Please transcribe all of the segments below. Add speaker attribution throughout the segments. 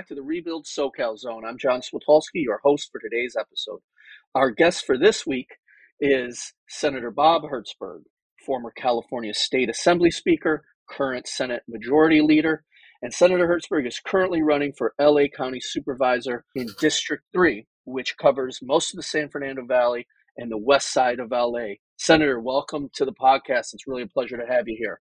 Speaker 1: back to the Rebuild SoCal Zone. I'm Jon Switalski, your host for today's episode. Our guest for this week is Senator Bob Hertzberg, former California State Assembly Speaker, current Senate Majority Leader, and Senator Hertzberg is currently running for LA County Supervisor in District 3, which covers most of the San Fernando Valley and the west side of LA. Senator, welcome to the podcast. It's really a pleasure to have you here.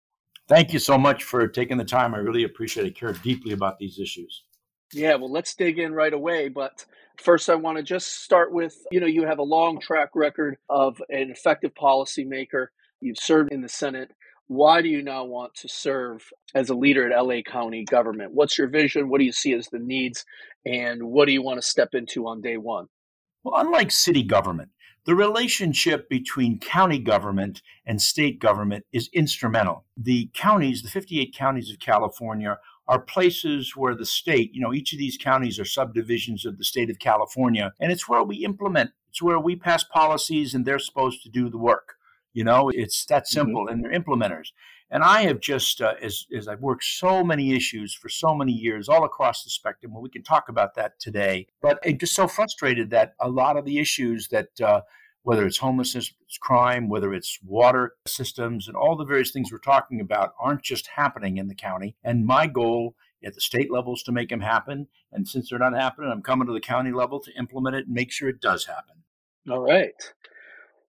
Speaker 2: Thank you so much for taking the time. I really appreciate it. I care deeply about these issues.
Speaker 1: Yeah, well, let's dig in right away. But first, I want to just start with you know, you have a long track record of an effective policymaker. You've served in the Senate. Why do you now want to serve as a leader at LA County government? What's your vision? What do you see as the needs? And what do you want to step into on day one?
Speaker 2: Well, unlike city government, the relationship between county government and state government is instrumental. The counties, the 58 counties of California, are places where the state, you know, each of these counties are subdivisions of the state of California, and it's where we implement, it's where we pass policies and they're supposed to do the work. You know, it's that mm-hmm. simple, mm-hmm. and they're implementers. And I have just, uh, as, as I've worked so many issues for so many years all across the spectrum, well, we can talk about that today. But I'm just so frustrated that a lot of the issues that, uh, whether it's homelessness, it's crime, whether it's water systems, and all the various things we're talking about aren't just happening in the county. And my goal at the state level is to make them happen. And since they're not happening, I'm coming to the county level to implement it and make sure it does happen.
Speaker 1: All right.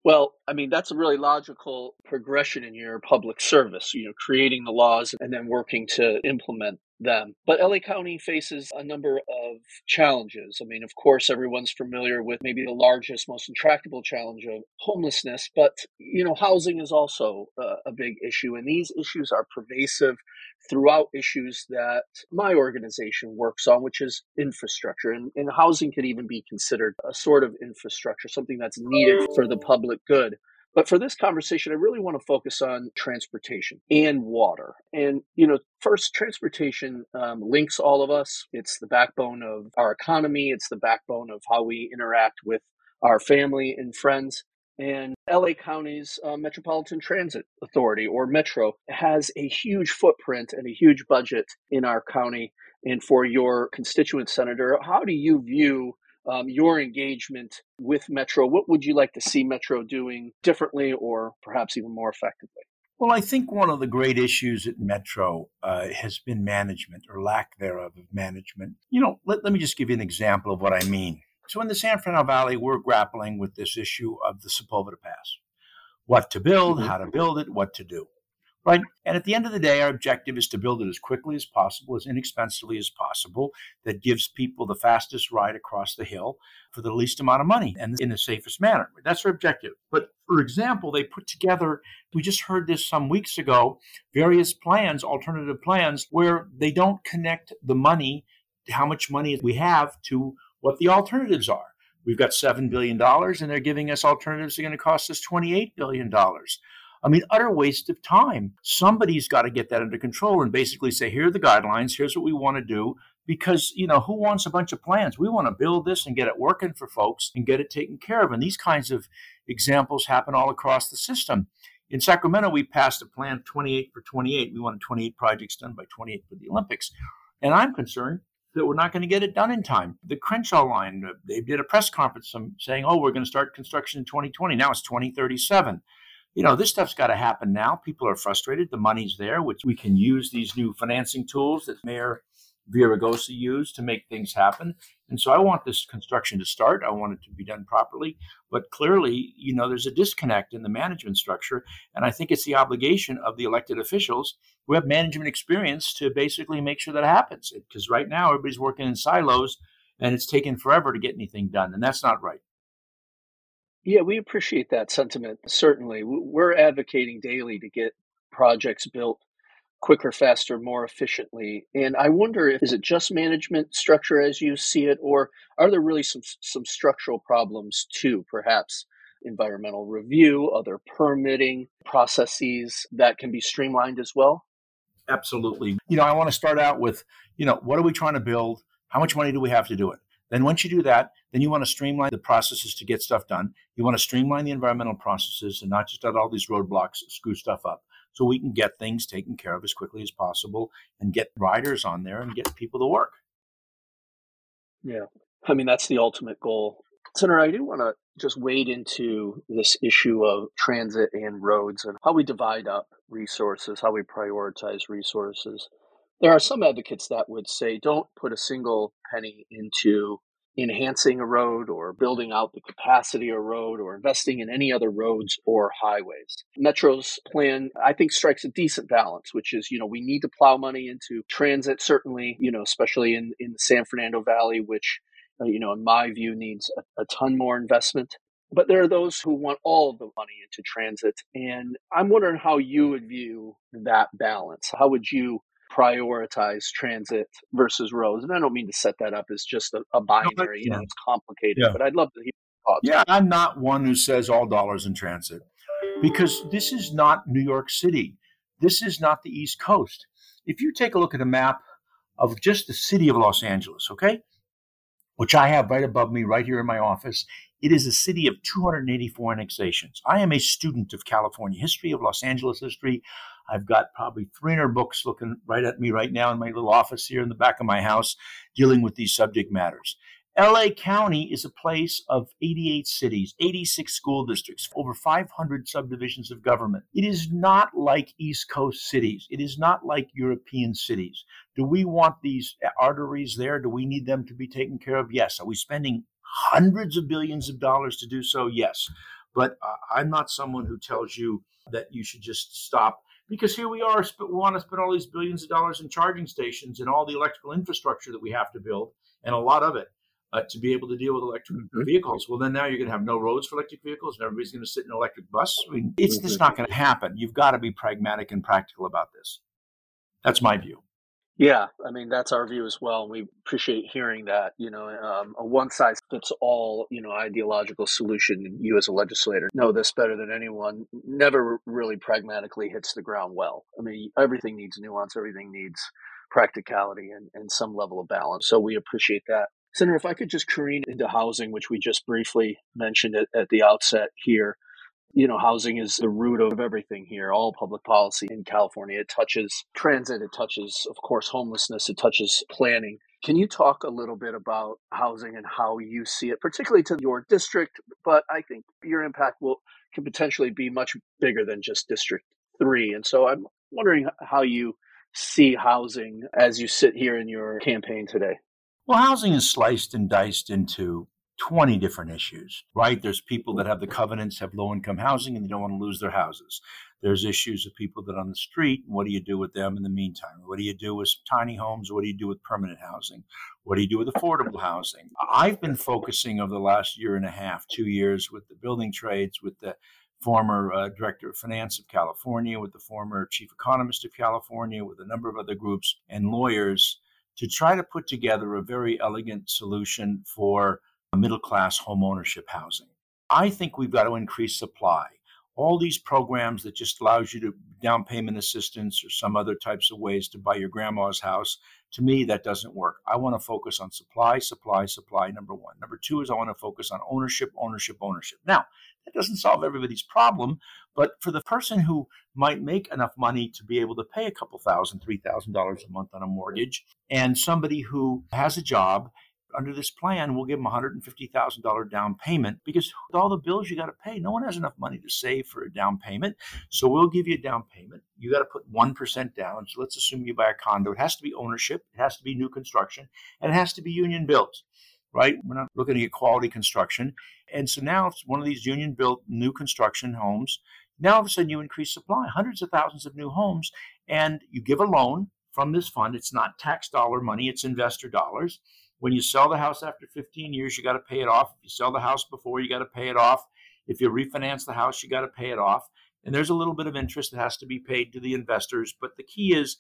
Speaker 1: Well, I mean, that's a really logical progression in your public service, you know, creating the laws and then working to implement them. But LA County faces a number of challenges. I mean, of course, everyone's familiar with maybe the largest, most intractable challenge of homelessness, but, you know, housing is also a, big issue. And these issues are pervasive throughout issues that my organization works on, which is infrastructure. And, and housing could even be considered a sort of infrastructure, something that's needed for the public good. But for this conversation, I really want to focus on transportation and water. And, you know, first, transportation um, links all of us. It's the backbone of our economy, it's the backbone of how we interact with our family and friends. And LA County's uh, Metropolitan Transit Authority, or Metro, has a huge footprint and a huge budget in our county. And for your constituent senator, how do you view um, your engagement with Metro? What would you like to see Metro doing differently or perhaps even more effectively?
Speaker 2: Well, I think one of the great issues at Metro uh, has been management or lack thereof of management. You know, let, let me just give you an example of what I mean. So in the San Fernando Valley, we're grappling with this issue of the Sepulveda Pass. What to build, mm-hmm. how to build it, what to do. Right? And at the end of the day, our objective is to build it as quickly as possible, as inexpensively as possible, that gives people the fastest ride across the hill for the least amount of money and in the safest manner. That's our objective. But for example, they put together, we just heard this some weeks ago, various plans, alternative plans, where they don't connect the money, how much money we have, to what the alternatives are. We've got $7 billion, and they're giving us alternatives that are going to cost us $28 billion. I mean, utter waste of time. Somebody's got to get that under control and basically say, here are the guidelines, here's what we want to do. Because, you know, who wants a bunch of plans? We want to build this and get it working for folks and get it taken care of. And these kinds of examples happen all across the system. In Sacramento, we passed a plan 28 for 28. We wanted 28 projects done by 28 for the Olympics. And I'm concerned that we're not going to get it done in time. The Crenshaw line, they did a press conference saying, oh, we're going to start construction in 2020. Now it's 2037. You know, this stuff's got to happen now. People are frustrated. The money's there, which we can use these new financing tools that Mayor Villaraigosa used to make things happen. And so I want this construction to start. I want it to be done properly. But clearly, you know, there's a disconnect in the management structure. And I think it's the obligation of the elected officials who have management experience to basically make sure that happens. Because right now, everybody's working in silos and it's taken forever to get anything done. And that's not right.
Speaker 1: Yeah, we appreciate that sentiment. Certainly. We're advocating daily to get projects built quicker, faster, more efficiently. And I wonder if is it just management structure as you see it, or are there really some some structural problems too, perhaps? Environmental review, other permitting processes that can be streamlined as well?
Speaker 2: Absolutely. You know, I want to start out with, you know, what are we trying to build? How much money do we have to do it? Then once you do that, then you want to streamline the processes to get stuff done. You want to streamline the environmental processes and not just add all these roadblocks, screw stuff up so we can get things taken care of as quickly as possible and get riders on there and get people to work.
Speaker 1: Yeah. I mean, that's the ultimate goal. Senator, I do want to just wade into this issue of transit and roads and how we divide up resources, how we prioritize resources. There are some advocates that would say don't put a single penny into enhancing a road or building out the capacity of a road or investing in any other roads or highways. Metro's plan, I think, strikes a decent balance, which is, you know, we need to plow money into transit, certainly, you know, especially in, in the San Fernando Valley, which, uh, you know, in my view, needs a, a ton more investment. But there are those who want all of the money into transit. And I'm wondering how you would view that balance. How would you prioritize transit versus roads. And I don't mean to set that up as just a, a binary. you know, it's complicated, yeah. but I'd love to hear your thoughts.
Speaker 2: Yeah, I'm not one who says all dollars in transit because this is not New York City. This is not the East Coast. If you take a look at a map of just the city of Los Angeles, okay, which I have right above me, right here in my office, it is a city of 284 annexations. I am a student of California history, of Los Angeles history. I've got probably 300 books looking right at me right now in my little office here in the back of my house dealing with these subject matters. LA County is a place of 88 cities, 86 school districts, over 500 subdivisions of government. It is not like East Coast cities. It is not like European cities. Do we want these arteries there? Do we need them to be taken care of? Yes. Are we spending hundreds of billions of dollars to do so? Yes. But uh, I'm not someone who tells you that you should just stop because here we are, we want to spend all these billions of dollars in charging stations and all the electrical infrastructure that we have to build, and a lot of it. Uh, to be able to deal with electric mm-hmm. vehicles. Well, then now you're going to have no roads for electric vehicles, and everybody's going to sit in an electric bus. I mean, it's mm-hmm. just not going to happen. You've got to be pragmatic and practical about this. That's my view.
Speaker 1: Yeah, I mean that's our view as well. And We appreciate hearing that. You know, um, a one size fits all, you know, ideological solution. You as a legislator know this better than anyone. Never really pragmatically hits the ground well. I mean, everything needs nuance. Everything needs practicality and, and some level of balance. So we appreciate that. Senator, if I could just careen into housing, which we just briefly mentioned at, at the outset here you know, housing is the root of everything here, all public policy in California. It touches transit, it touches, of course, homelessness, it touches planning. Can you talk a little bit about housing and how you see it, particularly to your district? But I think your impact will can potentially be much bigger than just District Three. And so I'm wondering how you see housing as you sit here in your campaign today.
Speaker 2: Well, housing is sliced and diced into 20 different issues, right? There's people that have the covenants, have low income housing, and they don't want to lose their houses. There's issues of people that are on the street. What do you do with them in the meantime? What do you do with tiny homes? What do you do with permanent housing? What do you do with affordable housing? I've been focusing over the last year and a half, two years with the building trades, with the former uh, director of finance of California, with the former chief economist of California, with a number of other groups and lawyers to try to put together a very elegant solution for middle class homeownership housing. I think we've got to increase supply. All these programs that just allows you to down payment assistance or some other types of ways to buy your grandma's house, to me, that doesn't work. I want to focus on supply, supply, supply, number one. Number two is I want to focus on ownership, ownership, ownership. Now, that doesn't solve everybody's problem, but for the person who might make enough money to be able to pay a couple thousand, three thousand dollars a month on a mortgage, and somebody who has a job under this plan, we'll give them a $150,000 down payment because with all the bills you got to pay, no one has enough money to save for a down payment. So we'll give you a down payment. You got to put 1% down. So let's assume you buy a condo. It has to be ownership, it has to be new construction, and it has to be union built, right? We're not looking get quality construction. And so now it's one of these union built new construction homes. Now all of a sudden you increase supply, hundreds of thousands of new homes, and you give a loan from this fund. It's not tax dollar money, it's investor dollars when you sell the house after 15 years, you got to pay it off. If you sell the house before, you got to pay it off. If you refinance the house, you got to pay it off. And there's a little bit of interest that has to be paid to the investors. But the key is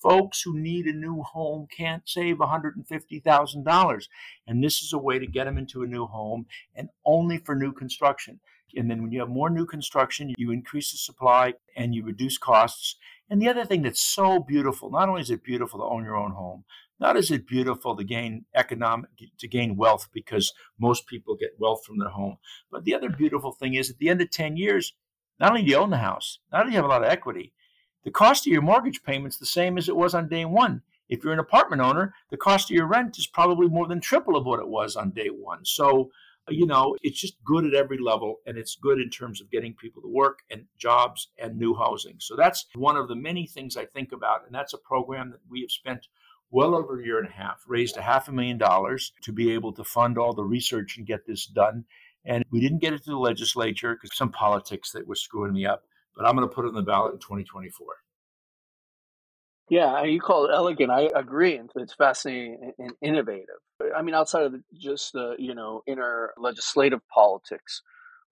Speaker 2: folks who need a new home can't save $150,000. And this is a way to get them into a new home and only for new construction. And then when you have more new construction, you increase the supply and you reduce costs. And the other thing that's so beautiful, not only is it beautiful to own your own home, not is it beautiful to gain economic to gain wealth because most people get wealth from their home, but the other beautiful thing is at the end of 10 years, not only do you own the house, not only do you have a lot of equity, the cost of your mortgage payment's the same as it was on day one. If you're an apartment owner, the cost of your rent is probably more than triple of what it was on day one. So, you know, it's just good at every level and it's good in terms of getting people to work and jobs and new housing. So that's one of the many things I think about. And that's a program that we have spent well over a year and a half, raised a half a million dollars to be able to fund all the research and get this done. And we didn't get it to the legislature because some politics that was screwing me up, but I'm going to put it on the ballot in 2024.
Speaker 1: Yeah, you call it elegant. I agree. And it's fascinating and innovative. I mean, outside of just the you know inner legislative politics,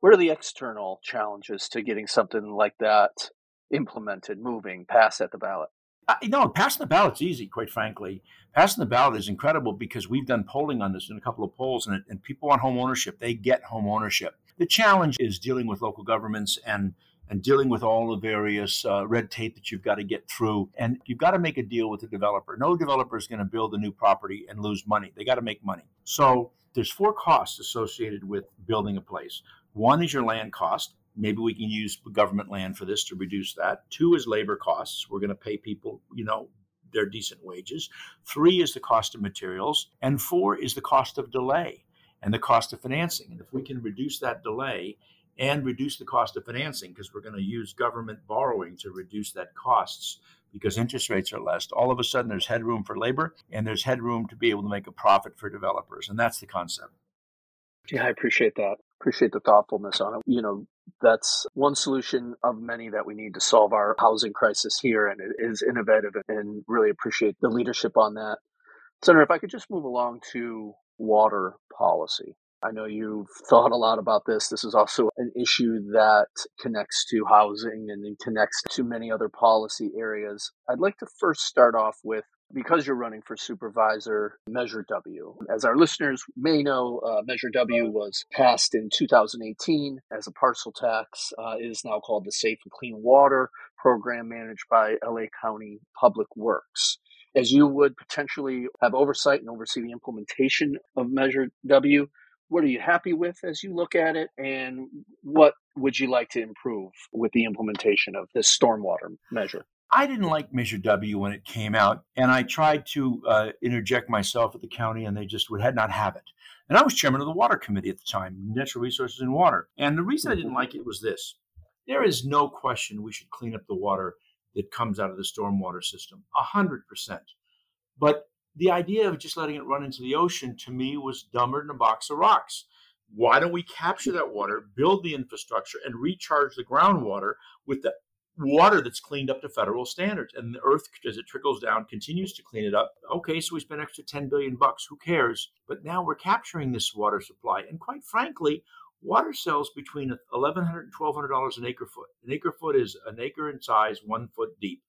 Speaker 1: what are the external challenges to getting something like that implemented, moving, passed at the ballot?
Speaker 2: Uh, no, passing the ballot's easy, quite frankly. Passing the ballot is incredible because we've done polling on this in a couple of polls, and, and people want home ownership. They get home ownership. The challenge is dealing with local governments and and dealing with all the various uh, red tape that you've got to get through. And you've got to make a deal with the developer. No developer is going to build a new property and lose money. They got to make money. So there's four costs associated with building a place. One is your land cost. Maybe we can use government land for this to reduce that. Two is labor costs. We're going to pay people, you know, their decent wages. Three is the cost of materials. And four is the cost of delay and the cost of financing. And if we can reduce that delay and reduce the cost of financing, because we're going to use government borrowing to reduce that costs because interest rates are less, all of a sudden there's headroom for labor and there's headroom to be able to make a profit for developers. And that's the concept.
Speaker 1: Yeah, I appreciate that. Appreciate the thoughtfulness on it. You know, that's one solution of many that we need to solve our housing crisis here, and it is innovative and really appreciate the leadership on that. Senator, if I could just move along to water policy. I know you've thought a lot about this. This is also an issue that connects to housing and connects to many other policy areas. I'd like to first start off with because you're running for supervisor, Measure W. As our listeners may know, uh, Measure W was passed in 2018 as a parcel tax. Uh, it is now called the Safe and Clean Water Program managed by LA County Public Works. As you would potentially have oversight and oversee the implementation of Measure W, what are you happy with as you look at it? And what would you like to improve with the implementation of this stormwater measure?
Speaker 2: I didn't like Measure W when it came out, and I tried to uh, interject myself at the county, and they just would had not have it. And I was chairman of the water committee at the time, natural resources and water. And the reason I didn't like it was this: there is no question we should clean up the water that comes out of the stormwater system, a hundred percent. But the idea of just letting it run into the ocean to me was dumber than a box of rocks. Why don't we capture that water, build the infrastructure, and recharge the groundwater with the water that's cleaned up to federal standards and the earth as it trickles down continues to clean it up. Okay so we spent extra 10 billion bucks who cares? But now we're capturing this water supply and quite frankly water sells between 1100 and 1200 dollars an acre foot. An acre foot is an acre in size one foot deep.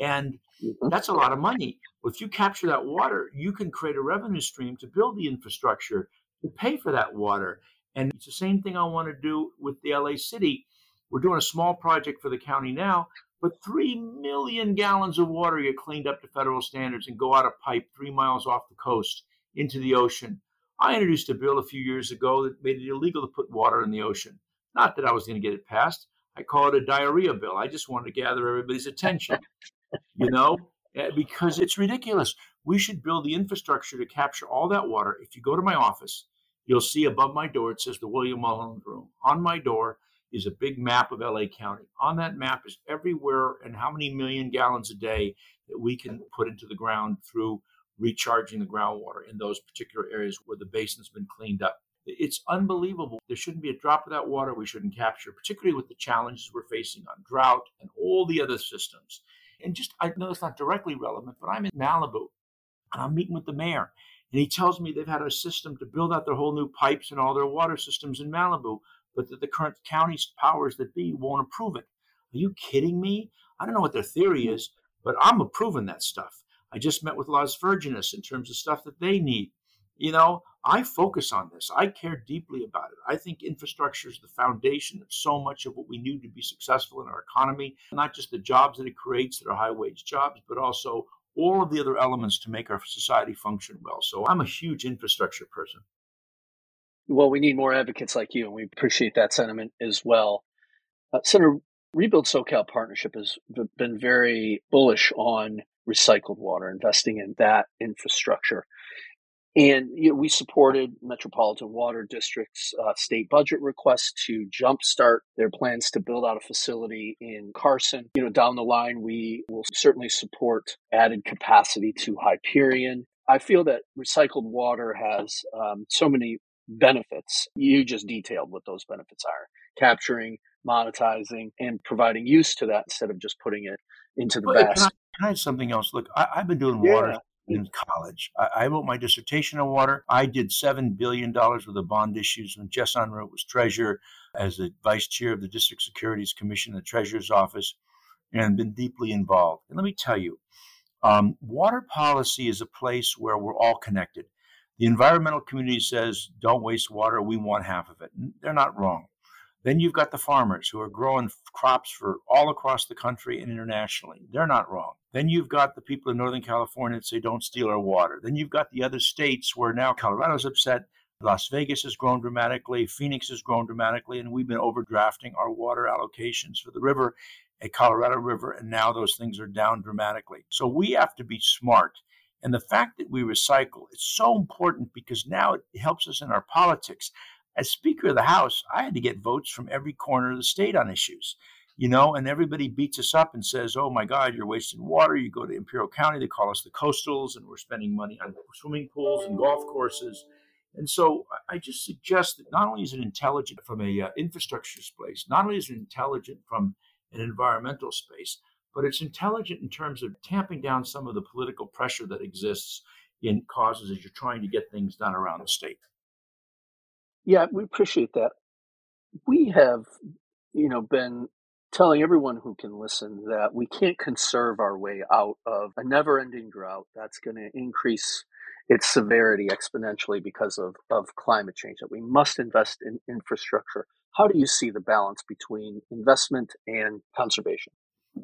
Speaker 2: And mm-hmm. that's a lot of money. If you capture that water you can create a revenue stream to build the infrastructure to pay for that water. And it's the same thing i want to do with the la city we're doing a small project for the county now, but 3 million gallons of water get cleaned up to federal standards and go out of pipe three miles off the coast into the ocean. I introduced a bill a few years ago that made it illegal to put water in the ocean. Not that I was going to get it passed. I call it a diarrhea bill. I just wanted to gather everybody's attention, you know, eh, because it's ridiculous. We should build the infrastructure to capture all that water. If you go to my office, you'll see above my door it says the William Mulholland Room. On my door, is a big map of LA County. On that map is everywhere and how many million gallons a day that we can put into the ground through recharging the groundwater in those particular areas where the basin's been cleaned up. It's unbelievable. There shouldn't be a drop of that water we shouldn't capture, particularly with the challenges we're facing on drought and all the other systems. And just, I know it's not directly relevant, but I'm in Malibu and I'm meeting with the mayor. And he tells me they've had a system to build out their whole new pipes and all their water systems in Malibu but that the current county's powers that be won't approve it. Are you kidding me? I don't know what their theory is, but I'm approving that stuff. I just met with Las Virgenes in terms of stuff that they need. You know, I focus on this. I care deeply about it. I think infrastructure is the foundation of so much of what we need to be successful in our economy, not just the jobs that it creates that are high wage jobs, but also all of the other elements to make our society function well. So I'm a huge infrastructure person.
Speaker 1: Well, we need more advocates like you, and we appreciate that sentiment as well. Uh, Senator, Rebuild SoCal Partnership has been very bullish on recycled water, investing in that infrastructure. And you know, we supported Metropolitan Water District's uh, state budget request to jumpstart their plans to build out a facility in Carson. You know, down the line, we will certainly support added capacity to Hyperion. I feel that recycled water has um, so many benefits. You just detailed what those benefits are capturing, monetizing, and providing use to that instead of just putting it into the
Speaker 2: Well, can. I, can I add something else? Look, I, I've been doing water
Speaker 1: Yeah.
Speaker 2: in college. I, I wrote my dissertation on water. I did $7 billion worth of bond issues when Jess Unruh was treasurer as the vice chair of the District Securities Commission, the treasurer's office, and been deeply involved. And let me tell you, um, water policy is a place where we're all connected. The environmental community says, don't waste water, we want half of it. They're not wrong. Then you've got the farmers who are growing crops for all across the country and internationally. They're not wrong. Then you've got the people in Northern California that say, don't steal our water. Then you've got the other states where now Colorado's upset. Las Vegas has grown dramatically. Phoenix has grown dramatically. And we've been overdrafting our water allocations for the river, a Colorado River. And now those things are down dramatically. So we have to be smart. And the fact that we recycle is so important because now it helps us in our politics as Speaker of the House, I had to get votes from every corner of the state on issues, you know, and everybody beats us up and says, oh my God, you're wasting water. You go to Imperial County, they call us the coastals, and we're spending money on swimming pools and golf courses. And so I just suggest that not only is it intelligent from a uh, infrastructure space, not only is it intelligent from an environmental space, but it's intelligent in terms of tamping down some of the political pressure that exists in causes as you're trying to get things done around the state.
Speaker 1: Yeah, we appreciate that. We have, you know, been telling everyone who can listen that we can't conserve our way out of a never ending drought that's going to increase its severity exponentially because of, of climate change, that we must invest in infrastructure. How do you see the balance between investment and conservation?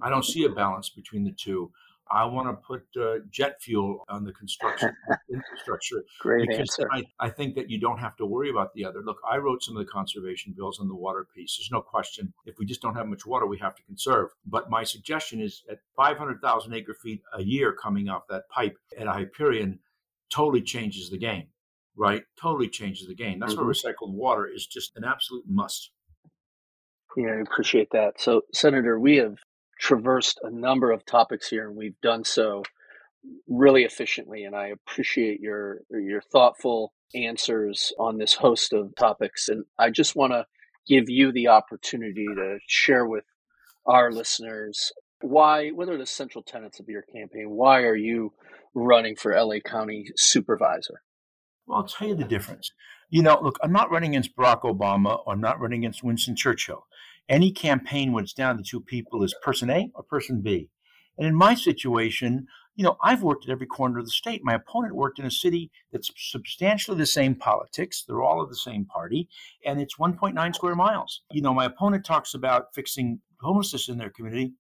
Speaker 2: I don't see a balance between the two. I want to put uh, jet fuel on the construction infrastructure
Speaker 1: Great
Speaker 2: because. I, I think that you don't have to worry about the other. Look, I wrote some of the conservation bills on the water piece. There's no question. If we just don't have much water, we have to conserve. But my suggestion is at 500,000 acre feet a year coming off that pipe at a Hyperion totally changes the game, right? Totally changes the game. That's
Speaker 1: Mhm.
Speaker 2: where recycled water is just an absolute must.
Speaker 1: Yeah, I appreciate that. So, Senator, we have traversed a number of topics here, and we've done so really efficiently. And I appreciate your your thoughtful answers on this host of topics. And I just want to give you the opportunity to share with our listeners why, what are the central tenets of your campaign? Why are you running for LA County Supervisor?
Speaker 2: Well, I'll tell you the difference. You know, look, I'm not running against Barack Obama or I'm not running against Winston Churchill. Any campaign when it's down to two people is person A or person B. And in my situation, you know, I've worked at every corner of the state. My opponent worked in a city that's substantially the same politics. They're all of the same party, and it's 1.9 square miles. You know, my opponent talks about fixing homelessness in their community.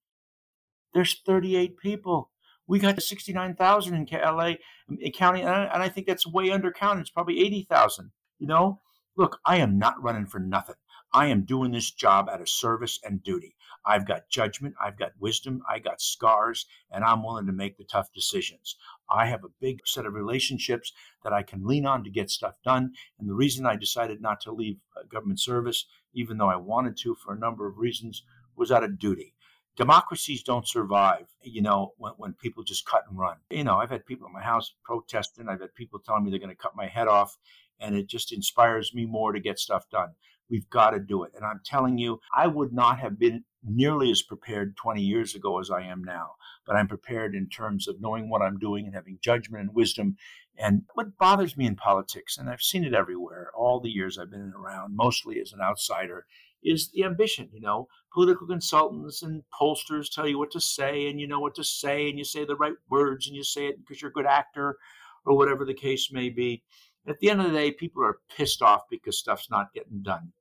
Speaker 2: There's 38 people. We got 69,000 in LA um, in county, and I, and I think that's way undercounted. It's probably 80,000. You know, look, I am not running for nothing. I am doing this job out of service and duty. I've got judgment, I've got wisdom, I got scars, and I'm willing to make the tough decisions. I have a big set of relationships that I can lean on to get stuff done. And the reason I decided not to leave uh, government service, even though I wanted to for a number of reasons, was out of duty. Democracies don't survive, you know, when, when people just cut and run. You know, I've had people in my house protesting, I've had people telling me they're going to cut my head off, and it just inspires me more to get stuff done. We've got to do it. And I'm telling you, I would not have been nearly as prepared 20 years ago as I am now. But I'm prepared in terms of knowing what I'm doing and having judgment and wisdom. And what bothers me in politics, and I've seen it everywhere, all the years I've been around, mostly as an outsider, is the ambition. You know, political consultants and pollsters tell you what to say, and you know what to say, and you say the right words, and you say it because you're a good actor, or whatever the case may be. At the end of the day, people are pissed off because stuff's not getting done.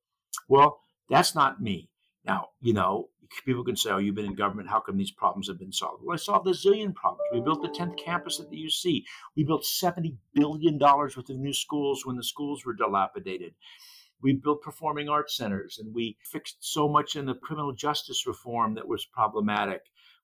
Speaker 2: Well, that's not me. Now, you know, people can say, oh, you've been in government. How come these problems have been solved? Well, I solved a zillion problems. We built the 10th campus at the UC. We built $70 billion worth of new schools when the schools were dilapidated. We built performing arts centers and we fixed so much in the criminal justice reform that was problematic.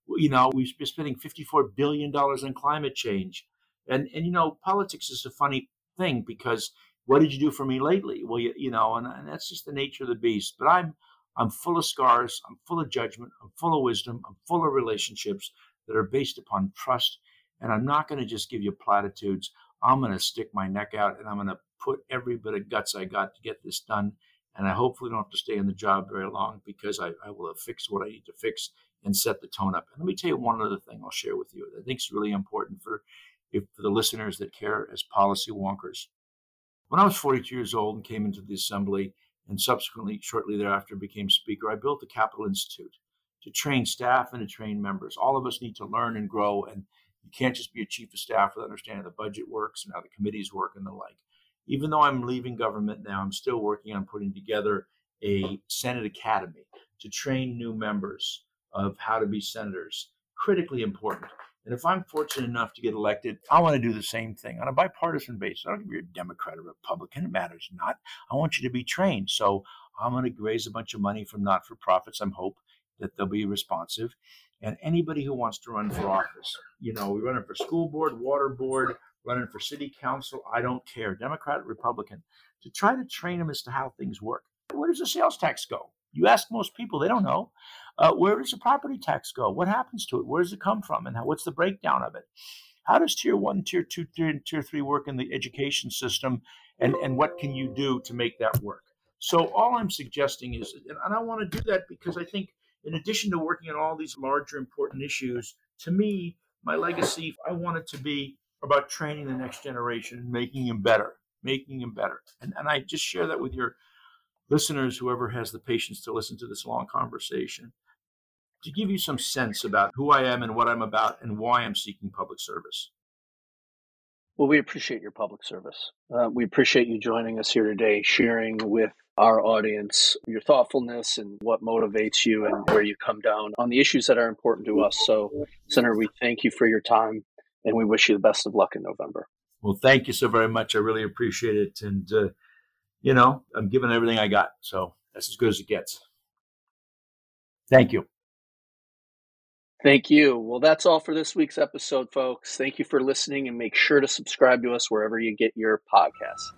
Speaker 2: You know, we've been spending $54 billion on climate change. And, and, you know, politics is a funny thing because what did you do for me lately? Well, you, you know, and, and that's just the nature of the beast. But I'm, I'm full of scars. I'm full of judgment. I'm full of wisdom. I'm full of relationships that are based upon trust. And I'm not going to just give you platitudes. I'm going to stick my neck out and I'm going to put every bit of guts I got to get this done. And I hopefully don't have to stay in the job very long because I, I will have fixed what I need to fix and set the tone up. And let me tell you one other thing I'll share with you that I think is really important for, if, for the listeners that care as policy wonkers. When I was 42 years old and came into the assembly, and subsequently, shortly thereafter, became Speaker, I built the Capitol Institute to train staff and to train members. All of us need to learn and grow, and you can't just be a chief of staff without understanding the budget works and how the committees work and the like. Even though I'm leaving government now, I'm still working on putting together a Senate Academy to train new members of how to be senators. Critically important. And if I'm fortunate enough to get elected, I want to do the same thing on a bipartisan basis. I don't care if you're a Democrat or Republican, it matters not. I want you to be trained. So I'm going to raise a bunch of money from not for profits. I'm hope that they'll be responsive. And anybody who wants to run for office, you know, we're running for school board, water board, running for city council, I don't care, Democrat, Republican, to try to train them as to how things work. Where does the sales tax go? You ask most people, they don't know. Uh, where does the property tax go? What happens to it? Where does it come from? And how, what's the breakdown of it? How does tier one, tier two, tier, tier three work in the education system? And, and what can you do to make that work? So, all I'm suggesting is, and I want to do that because I think, in addition to working on all these larger important issues, to me, my legacy, I want it to be about training the next generation and making them better, making them better. And, and I just share that with your listeners, whoever has the patience to listen to this long conversation, to give you some sense about who I am and what I'm about and why I'm seeking public service.
Speaker 1: Well, we appreciate your public service. Uh, we appreciate you joining us here today, sharing with our audience your thoughtfulness and what motivates you and where you come down on the issues that are important to us. So, Senator, we thank you for your time and we wish you the best of luck in November.
Speaker 2: Well, thank you so very much. I really appreciate it. And, uh, you know, I'm giving everything I got. So that's as good as it gets. Thank you.
Speaker 1: Thank you. Well, that's all for this week's episode, folks. Thank you for listening and make sure to subscribe to us wherever you get your podcasts.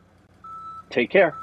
Speaker 1: Take care.